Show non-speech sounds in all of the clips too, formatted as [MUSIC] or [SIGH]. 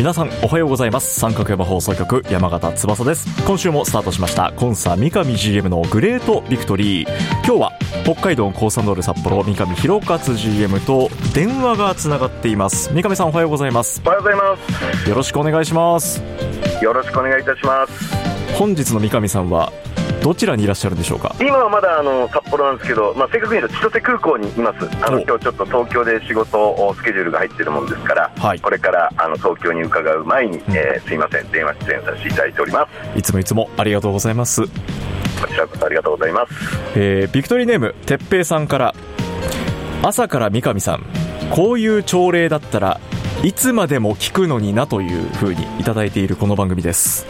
皆さんおはようございます。三角山放送局山形翼です。今週もスタートしました。コンサ三上 GM のグレートビクトリー。今日は北海道コーサンドール札幌三上弘勝 GM と電話がつながっています。三上さんおはようございます。おはようございます。よろしくお願いします。よろしくお願いいたします。本日の三上さんはどちらにいらっしゃるんでしょうか？今はまだあの札幌なんですけど、まあ、正確に言うと千歳空港にいます。あのお今日ちょっと東京で仕事スケジュールが入っているもんですから、はい。これからあの東京に伺う前に、ん。えーすいません。電話出演させていただいております。いつもいつもありがとうございます、こちらこそありがとうございます。えービクトリーネームてっぺいさんから朝から三上さんこういう朝礼だったらいつまでも聞くのになというふうにいただいているこの番組です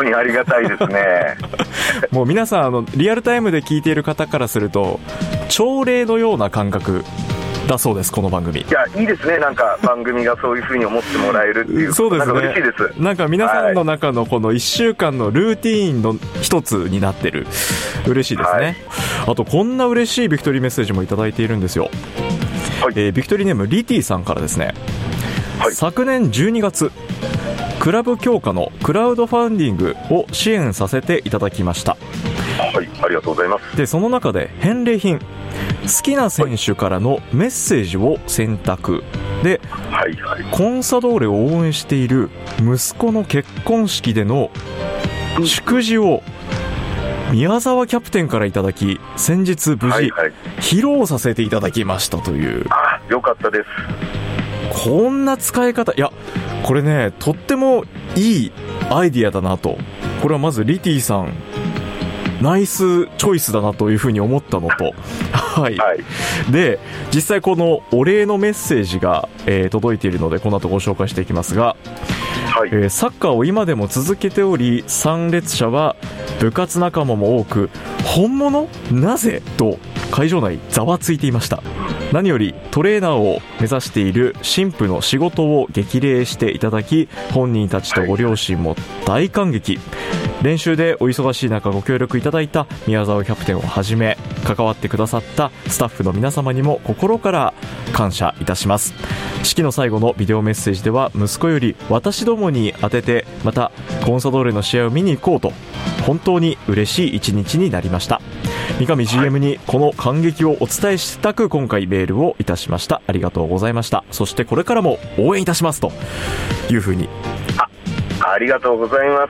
非常にありがたいですね。[LAUGHS] もう皆さんあのリアルタイムで聞いている方からすると朝礼のような感覚だそうですこの番組。いやいいですね。なんか番組がそういうふうに思ってもらえるっていう。そうですね。嬉しいです。なんか皆さんの中のこの1週間のルーティーンの一つになってる。嬉しいですね、はい。あとこんな嬉しいビクトリーメッセージもいただいているんですよ、はい。えービクトリーネームリティさんからですね、はい。昨年12月クラブ強化のクラウドファンディングを支援させていただきました。はいありがとうございます。でその中で返礼品好きな選手からのメッセージを選択。ではいはい。コンサドーレを応援している息子の結婚式での祝辞を宮沢キャプテンからいただき先日無事はいはい。披露させていただきましたという。あよかったです。こんな使い方いやこれねとってもいいアイディアだなと。これはまずリティさんナイスチョイスだなというふうに思ったのと。はい。はい。で実際このお礼のメッセージが、えー届いているのでこの後ご紹介していきますが、はい。えーサッカーを今でも続けており参列者は部活仲間も多く本物？なぜ？と会場内ざわついていました何よりトレーナーを目指している神父の仕事を激励していただき本人たちとご両親も大感激。練習でお忙しい中ご協力いただいた宮沢キャプテンをはじめ関わってくださったスタッフの皆様にも心から感謝いたします。式の最後のビデオメッセージでは息子より私どもに当ててまたコンサドーレの試合を見に行こうと本当に嬉しい一日になりました。三上 GM にこの感激をお伝えしたく今回メールをいたしました。ありがとうございました。そしてこれからも応援いたしますというふうにありがとうございま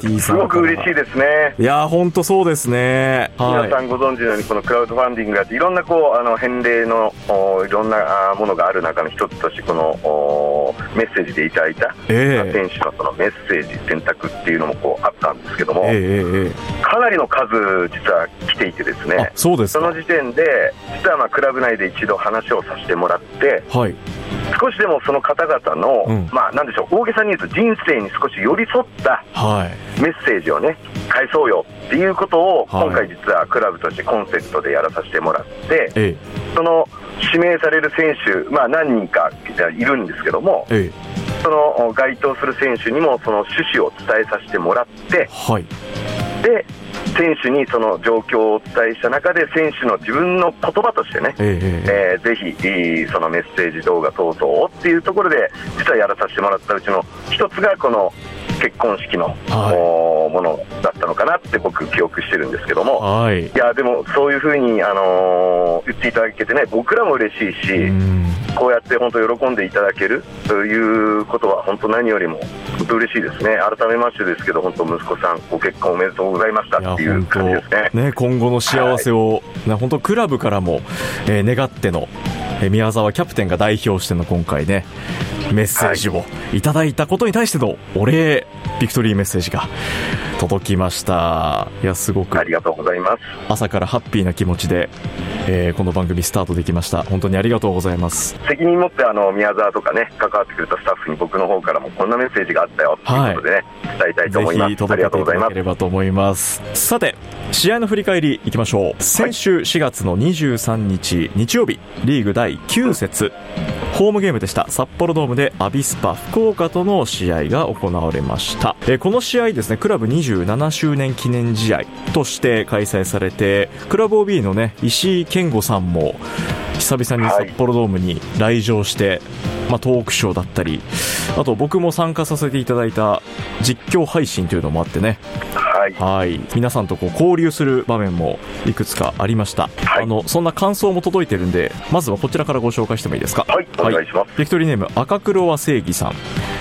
す。すごく嬉しいですね。いやー本当そうですねはい皆さんご存知のように、このクラウドファンディングがあって、いろんなこうあの返礼のおいろんなあものがある中の一つとして、このおメッセージでいただいた、ええ選手のそのメッセージ、選択っていうのもこうあったんですけども、えええええかなりの数、実は来ていてですね。そうですかその時点で、実はまあクラブ内で一度話をさせてもらって、はい少しでもその方々の、うん。まあなんでしょう、大げさに言うと人生に少し寄り添ったはい。メッセージをね、返そうよっていうことを、はい。今回、実はクラブとしてコンセプトでやらさせてもらって、えその指名される選手、まあ、何人かいるんですけども、ええ。その該当する選手にもその趣旨を伝えさせてもらってえ、はい。で選手にその状況をお伝えした中で、選手の自分の言葉としてね、ええーぜひそのメッセージ動画等々をっていうところで、実はやらさせてもらったうちの一つが、この結婚式の、はい。おものだったのかなって僕、記憶してるんですけども。はい。いやでもそういうふうに、あのー言っていただけてね、僕らも嬉しいし、うん。こうやって本当、喜んでいただけるということは、本当、何よりも本当嬉しいですね、改めましてですけど、本当、息子さん、ご結婚おめでとうございましたっていう感じですね。ね今後の幸せを、はい、本当、クラブからも、えー、願っての、えー、宮沢キャプテンが代表しての今回ね、メッセージをいただいたことに対してのお礼、ビクトリーメッセージが届きました。いやすごくありがとうございます。朝からハッピーな気持ちで、えー、この番組スタートできました。本当にありがとうございます。責任持ってあの宮沢とかね関わってくれたスタッフに僕の方からもこんなメッセージがあったよということでね、はい、伝えたいと思います。ぜひ届けていただければと思います。さて試合の振り返りいきましょう。先週4月の23日日曜日リーグ第9節ホームゲームでした。札幌ドームでアビスパ福岡との試合が行われました、えこの試合ですねクラブ27周年記念試合として開催されてクラブ OB のね石井健吾さんも久々に札幌ドームに来場して、はい、まあ、トークショーだったりあと僕も参加させていただいた実況配信というのもあってねはい、はい。皆さんとこう交流する場面もいくつかありました、はい、あのそんな感想も届いてるんでまずはこちらからご紹介してもいいですか？はいお願いします、ビクトリーネーム赤黒は正義さん。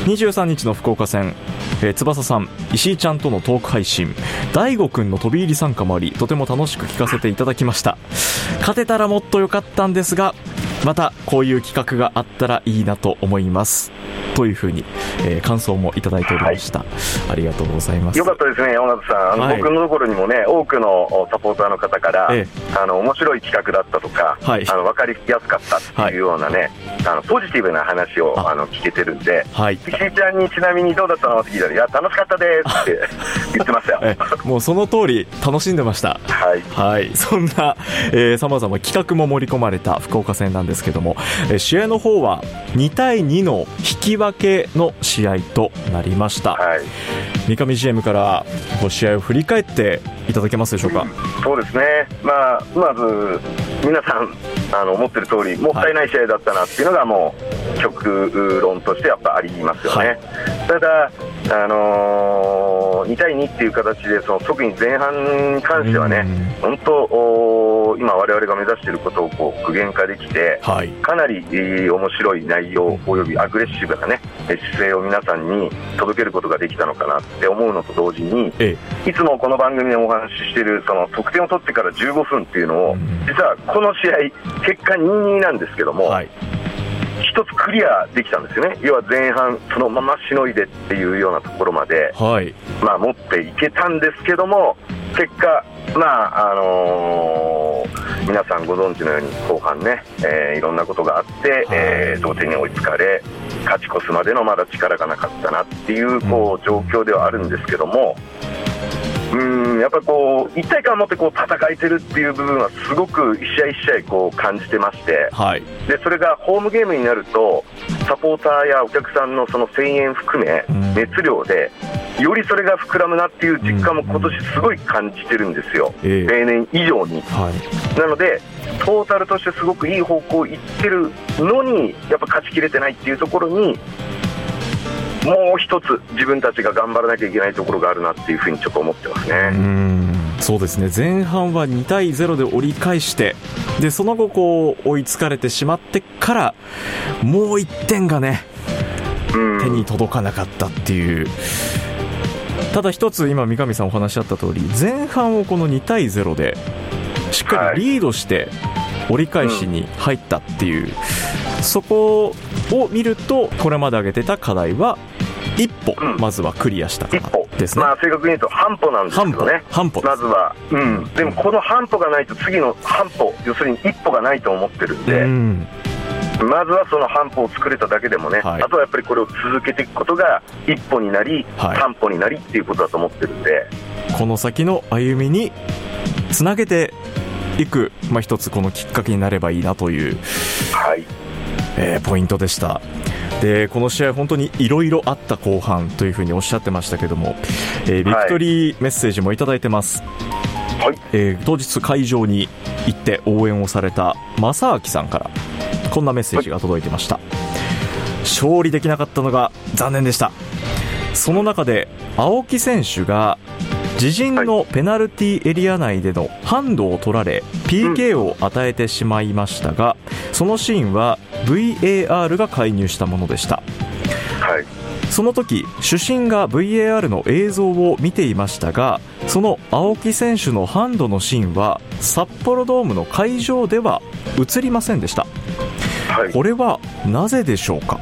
23日の福岡戦、えー、翼さん石井ちゃんとのトーク配信。大悟くんの飛び入り参加もありとても楽しく聞かせていただきました。勝てたらもっと良かったんですがまたこういう企画があったらいいなと思います。というふうに、えー、感想もいただいておりました、はい、ありがとうございます。よかったですね、山形さん、あの、はい、僕のところにもね、多くのサポーターの方から、ええ、あの面白い企画だったとか、はい、あの分かりやすかったっていうようなね、あのポジティブな話をあ。の聞けてるんで、はい、ちゃんにちなみにどうだったのって聞いたら、いや、楽しかったですって [LAUGHS] 言ってましたよ。もうその通り、楽しんでました、はい、はい、そんなさまざま企画も盛り込まれた福岡戦なんですけども、えー、試合の方は2対2の引き分けの試合となりました、はい、三上 GM からこう試合を振り返っていただけますでしょうか、うん、そうですね、まあ、まず皆さんあの思ってる通りもったいない試合だったなっていうのがもう極論としてやっぱありますよね、はい、ただ、あのー、2対2っていう形でその特に前半に関してはね、本当今我々が目指していることをこう具現化できて、はい、かなり面白い内容およびアグレッシブなね姿勢を皆さんに届けることができたのかなって思うのと同時に、ええ、いつもこの番組でお話ししているその得点を取ってから15分っていうのを、実はこの試合結果2-2なんですけども、はい、1つクリアできたんですよね、要は前半、そのまましのいでっていうようなところまで、はい、まあ、持っていけたんですけども、結果、まああのー、皆さんご存知のように後半ね、えー、いろんなことがあって、はい、えー、同点に追いつかれ、勝ち越すまでのまだ力がなかったなっていうこう状況ではあるんですけども。うんやっぱりこう一体感を持ってこう戦えてるっていう部分はすごく一試合一試合こう感じてまして、はい、でそれがホームゲームになるとサポーターやお客さんのその声援含め熱量でよりそれが膨らむなっていう実感も今年すごい感じてるんですよ、例年以上に。はい、なのでトータルとしてすごくいい方向いってるのにやっぱ勝ちきれてないっていうところにもう一つ自分たちが頑張らなきゃいけないところがあるなっていうふうにちょっと思ってますね。そうですね。前半は2対0で折り返してでその後こう追いつかれてしまってからもう1点がね手に届かなかったっていう。ただ一つ今三上さんお話しあった通り前半をこの2対0でしっかりリードして折り返しに入ったっていう、そこを見るとこれまで挙げてた課題は一歩、うん、まずはクリアしたかな。ですね、まあ、正確に言うと半歩なんですけどね。半歩。まずは、うん、でもこの半歩がないと次の半歩要するに一歩がないと思ってるんで、うん、まずはその半歩を作れただけでもね、はい、あとはやっぱりこれを続けていくことが一歩になり、はい、半歩になりっていうことだと思ってるんで。この先の歩みにつなげていく、まあ、一つこのきっかけになればいいなという、はい。えー、ポイントでした。でこの試合、本当にいろいろあった後半というふうにおっしゃってましたけども、えー、ビクトリーメッセージもいただいてます、はい。えー、当日会場に行って応援をされた正明さんからこんなメッセージが届いてました、はい、勝利できなかったのが残念でした。その中で青木選手が自陣のペナルティエリア内でのハンドを取られ PK を与えてしまいましたがそのシーンは VAR が介入したものでした、はい、その時主審が VAR の映像を見ていましたがその青木選手のハンドのシーンは札幌ドームの会場では映りませんでした、はい。これはなぜでしょうか？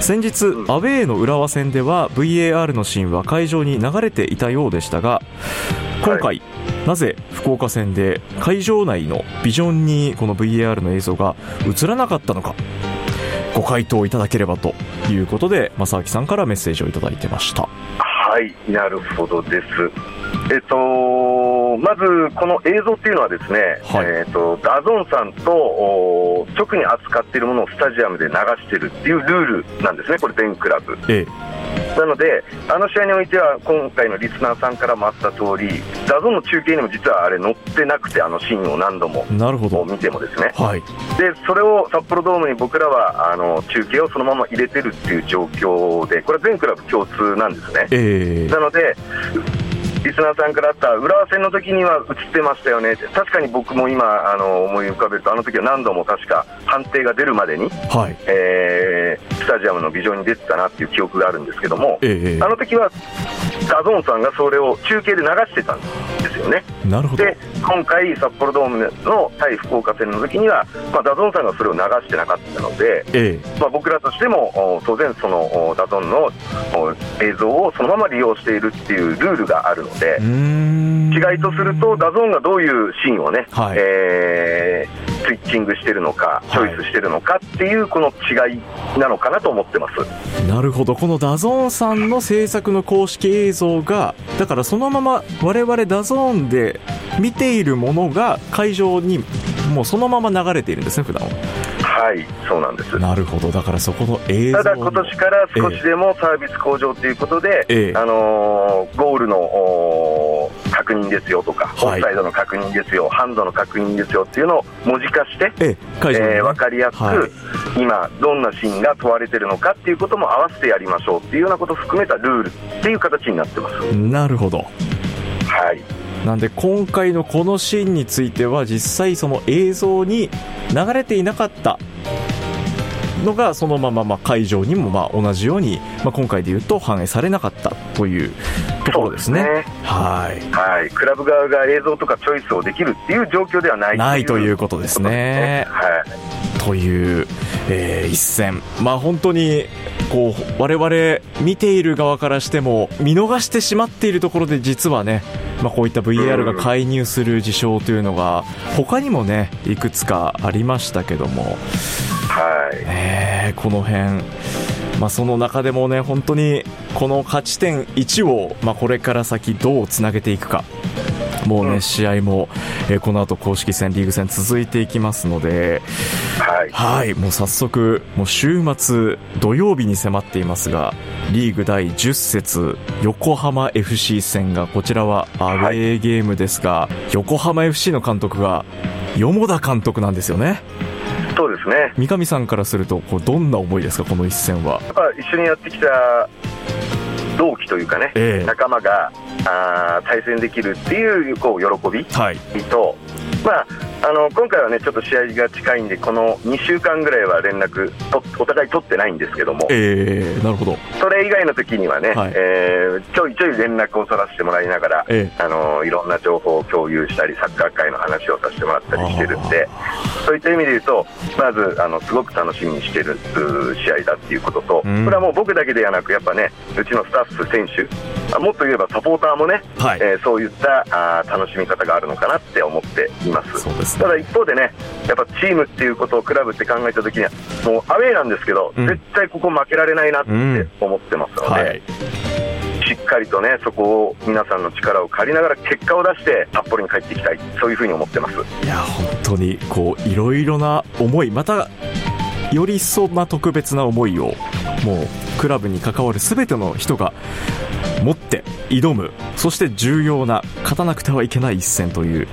先日、ん。アウェーの浦和戦では VAR のシーンは会場に流れていたようでしたが今回、はなぜ福岡戦で会場内のビジョンにこの VAR の映像が映らなかったのかご回答いただければということで正明さんからメッセージをいただいてました。はい、なるほどです。えっと、まずこの映像っていうのはですね、はいえっと、 DAZN さんとお直に扱っているものをスタジアムで流してるっていうルールなんですね、これ、全クラブ。えなので、あの試合においては、今回のリスナーさんからもあった通り、 DAZN の中継にも実はあれ、載ってなくて、あのシーンを何度も見てもですね。はいでそれを札幌ドームに僕らはあの中継をそのまま入れてるっていう状況で、これは全クラブ共通なんですね。ええなので、リスナーさんからあった浦和戦の時には映ってましたよね。って、確かに僕も今あの思い浮かべると、あの時は何度も確か判定が出るまでに、はい。えースタジアムのビジョンに出てたなっていう記憶があるんですけども、ええ。あの時は DAZNさんがそれを中継で流してたんですよね。なるほど。で今回、札幌ドームの対福岡戦の時には、まあ、 DAZNさんがそれを流してなかったので、えまあ、僕らとしてもお当然、そのお DAZNのお映像をそのまま利用しているっていうルールがあるので違いとすると、 DAZNがどういうシーンをね、はい。えースイッチングしてるのか、チョイスしてるのかっていう、この違いなのかなと思ってます。なるほど。この DAZNさんの制作の公式映像がだからそのまま我々 DAZNで見ているものが会場にもうそのまま流れているんですね普段ははい、そうなんです。なるほど。だからそこの映像のただ今年から少しでもサービス向上ということで、ええあのーゴールの確認ですよとか、はい。オフサイドの確認ですよ、ハンドの確認ですよっていうのを文字化して、えね、えー分かりやすく、はい。今、どんなシーンが問われてるのかっていうことも合わせてやりましょうっていうようなことを含めたルールっていう形になってます。なるほど。はいなんで今回のこのシーンについては実際その映像に流れていなかったのがそのまままあ会場にもまあ同じように、まあ、今回で言うと反映されなかったというところですね。そうですはい。はい、クラブ側が映像とかチョイスをできるっていう状況ではないないということですね。はい。という、えー一戦、まあ、本当にこう我々見ている側からしても見逃してしまっているところで実はね、まあ、こういった VAR が介入する事象というのが他にもねいくつかありましたけども、はい。ね、この辺。まあ、その中でもね本当にこの勝ち点1を、まあ、これから先どうつなげていくかもうね、うん試合も、えーこの後公式戦リーグ戦続いていきますのではいはいもう早速もう週末土曜日に迫っていますがリーグ第10節横浜 FC 戦がこちらはアウェーゲームですが、横浜 FC の監督が四田監督なんですよね。そうですね。三上さんからするとこうどんな思いですかこの一戦は？一緒にやってきた同期というかね、ええ。仲間があー対戦できるっていうこう喜びはい。と、まあ、あの今回はねちょっと試合が近いんでこの2週間ぐらいは連絡とお互い取ってないんですけども。えー、なるほど。それ以外の時にはね、はい。えーちょいちょい連絡を取らせてもらいながら、えあのいろんな情報を共有したりサッカー界の話をさせてもらったりしてるんでそういった意味で言うとまずあのすごく楽しみにしてる試合だっていうことと、うん。これはもう僕だけではなくやっぱねうちのスタッフ選手あもっと言えばサポーターもね、はい。えーそういったあー楽しみ方があるのかなって思っています。そうですねただ一方でね、やっぱチームっていうことをクラブって考えたときには、もうアウェーなんですけど、うん。絶対ここ負けられないなって思ってますので、はい。しっかりとね、そこを皆さんの力を借りながら結果を出して札幌に帰っていきたい、そういうふうに思ってます。いや本当にこういろいろな思いまたより一層な特別な思いをもうクラブに関わる全ての人が持って挑むそして重要な勝たなくてはいけない一戦という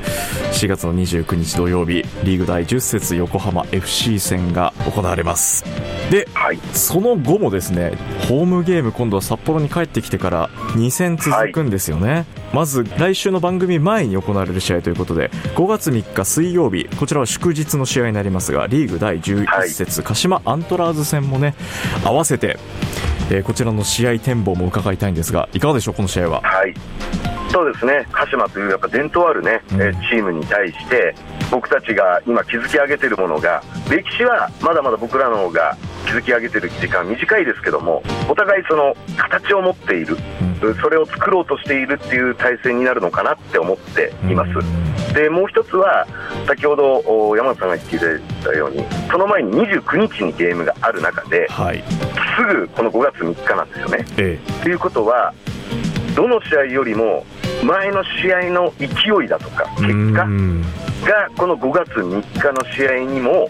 4月の29日土曜日リーグ第10節横浜 FC 戦が行われます。ではい、その後もですねホームゲーム今度は札幌に帰ってきてから2戦続くんですよね、まず来週の番組前に行われる試合ということで5月3日水曜日こちらは祝日の試合になりますがリーグ第11節、鹿島アントラーズ戦もね合わせてえー、こちらの試合展望も伺いたいんですがいかがでしょうこの試合は？はい。そうですね。鹿島というやっぱ伝統あるね、うん、チームに対して僕たちが今築き上げているものが歴史はまだまだ僕らの方が築き上げている時間短いですけどもお互いその形を持っている、うん、それを作ろうとしているっていう体制になるのかなって思っています、うん、でもう一つは先ほど山田さんが言っていたようにその前に29日にゲームがある中で、はい、すぐこの5月3日なんですよね。ええ。ということはどの試合よりも前の試合の勢いだとか結果がこの5月3日の試合にも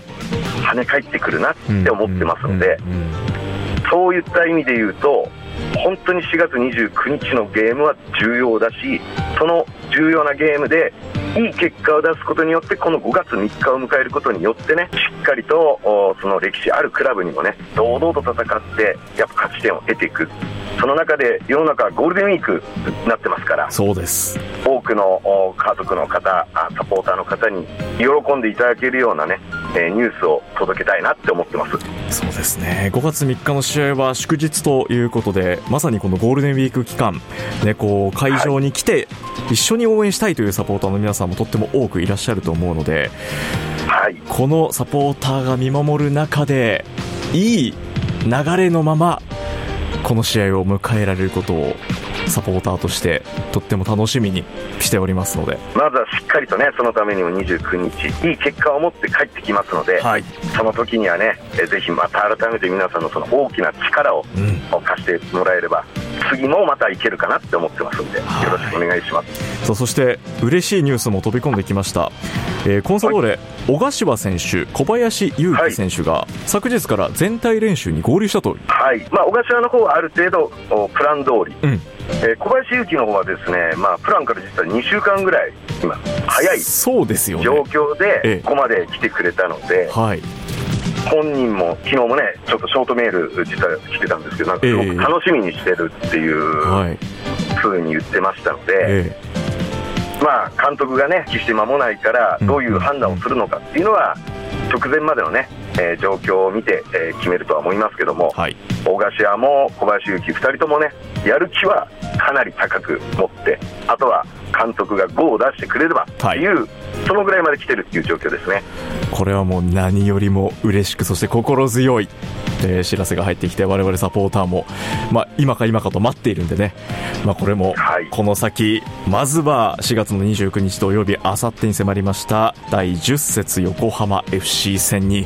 跳ね返ってくるなって思ってますのでそういった意味で言うと本当に4月29日のゲームは重要だしその重要なゲームでいい結果を出すことによってこの5月3日を迎えることによってねしっかりとその歴史あるクラブにもね堂々と戦ってやっぱ勝ち点を得ていくその中で世の中ゴールデンウィークになってますからそうです。多くの家族の方サポーターの方に喜んでいただけるようなねニュースを届けたいなって思ってます。そうですね。5月3日の試合は祝日ということでまさにこのゴールデンウィーク期間、ね、こう会場に来て、一緒に応援したいというサポーターの皆さんもとっても多くいらっしゃると思うので、はい、このサポーターが見守る中でいい流れのままこの試合を迎えられることをサポーターとしてとっても楽しみにしておりますので。まずはしっかりとねそのためにも29日いい結果を持って帰ってきますので、はい、その時にはねぜひまた改めて皆さんのその大きな力を貸してもらえれば、うん、次もまたいけるかなって思ってますんで、はい、よろしくお願いします。さあそして嬉しいニュースも飛び込んできました、えー、コンサドーレ、はい、小柏選手小林優輝選手が、昨日から全体練習に合流したとはい、まあ、小柏の方はある程度プラン通り、うん。えー、小林勇輝の方はですね、まあ、プランから実は2週間ぐらい今早いそうですよ、状況でここまで来てくれたので、はい、本人も昨日もねちょっとショートメール実は来てたんですけどなんかすごく楽しみにしてるっていうふうに言ってましたので。えーまあ、監督がね、決して間もないから、どういう判断をするのかっていうのは、直前までのね、えー、状況を見て、えー、決めるとは思いますけども、はい、大頭も小林勇輝、2人ともね、やる気はかなり高く持って、あとは監督が5を出してくれればとい。う、はい、そのぐらいまで来てるっていう状況ですね。これはもう何よりも嬉しく、そして心強い、えー、知らせが入ってきて、我々サポーターも、まあ、今か今かと待っているんでね、まあ、これもこの先、まずは4月の29日土曜日、あさってに迫りました第10節横浜 FC 戦に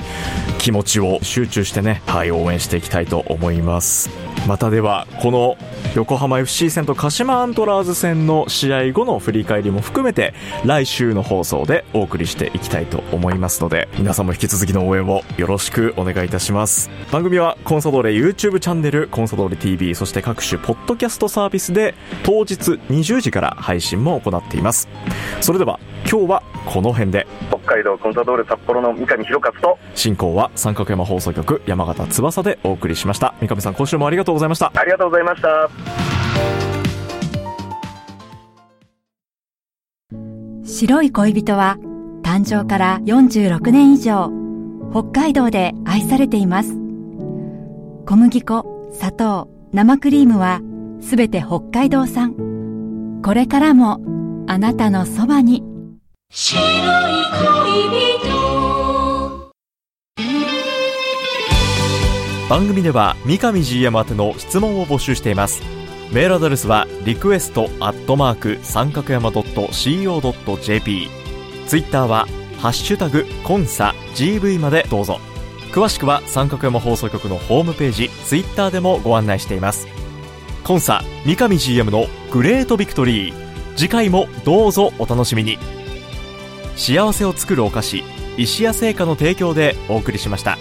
気持ちを集中してね、はい、応援していきたいと思います。またでは、この横浜 FC 戦と鹿島アントラーズ戦の試合後の振り返りも含めて来週の放送でお送りしていきたいと思いますので皆さんも引き続きの応援をよろしくお願いいたします。番組はコンサドーレ YouTube チャンネルコンサドーレ TV そして各種ポッドキャストサービスで当日20時から配信も行っています。それでは今日はこの辺で。北海道コンサドーレ札幌の三上博勝と進行は三角山放送局山形翼でお送りしました。三上さん今週もありがとうございました。ありがとうございました。白い恋人は誕生から46年以上北海道で愛されています小麦粉砂糖生クリームはすべて北海道産。これからもあなたのそばに。白い恋人。番組では三上 GM 宛ての質問を募集しています。メールアドレスはリクエストアットマーク三角山 .co.jp ツイッターはハッシュタグコンサ GV までどうぞ詳しくは三角山放送局のホームページツイッターでもご案内しています今朝三上 GM のグレートビクトリー次回もどうぞお楽しみに幸せを作るお菓子石屋製菓の提供でお送りしました。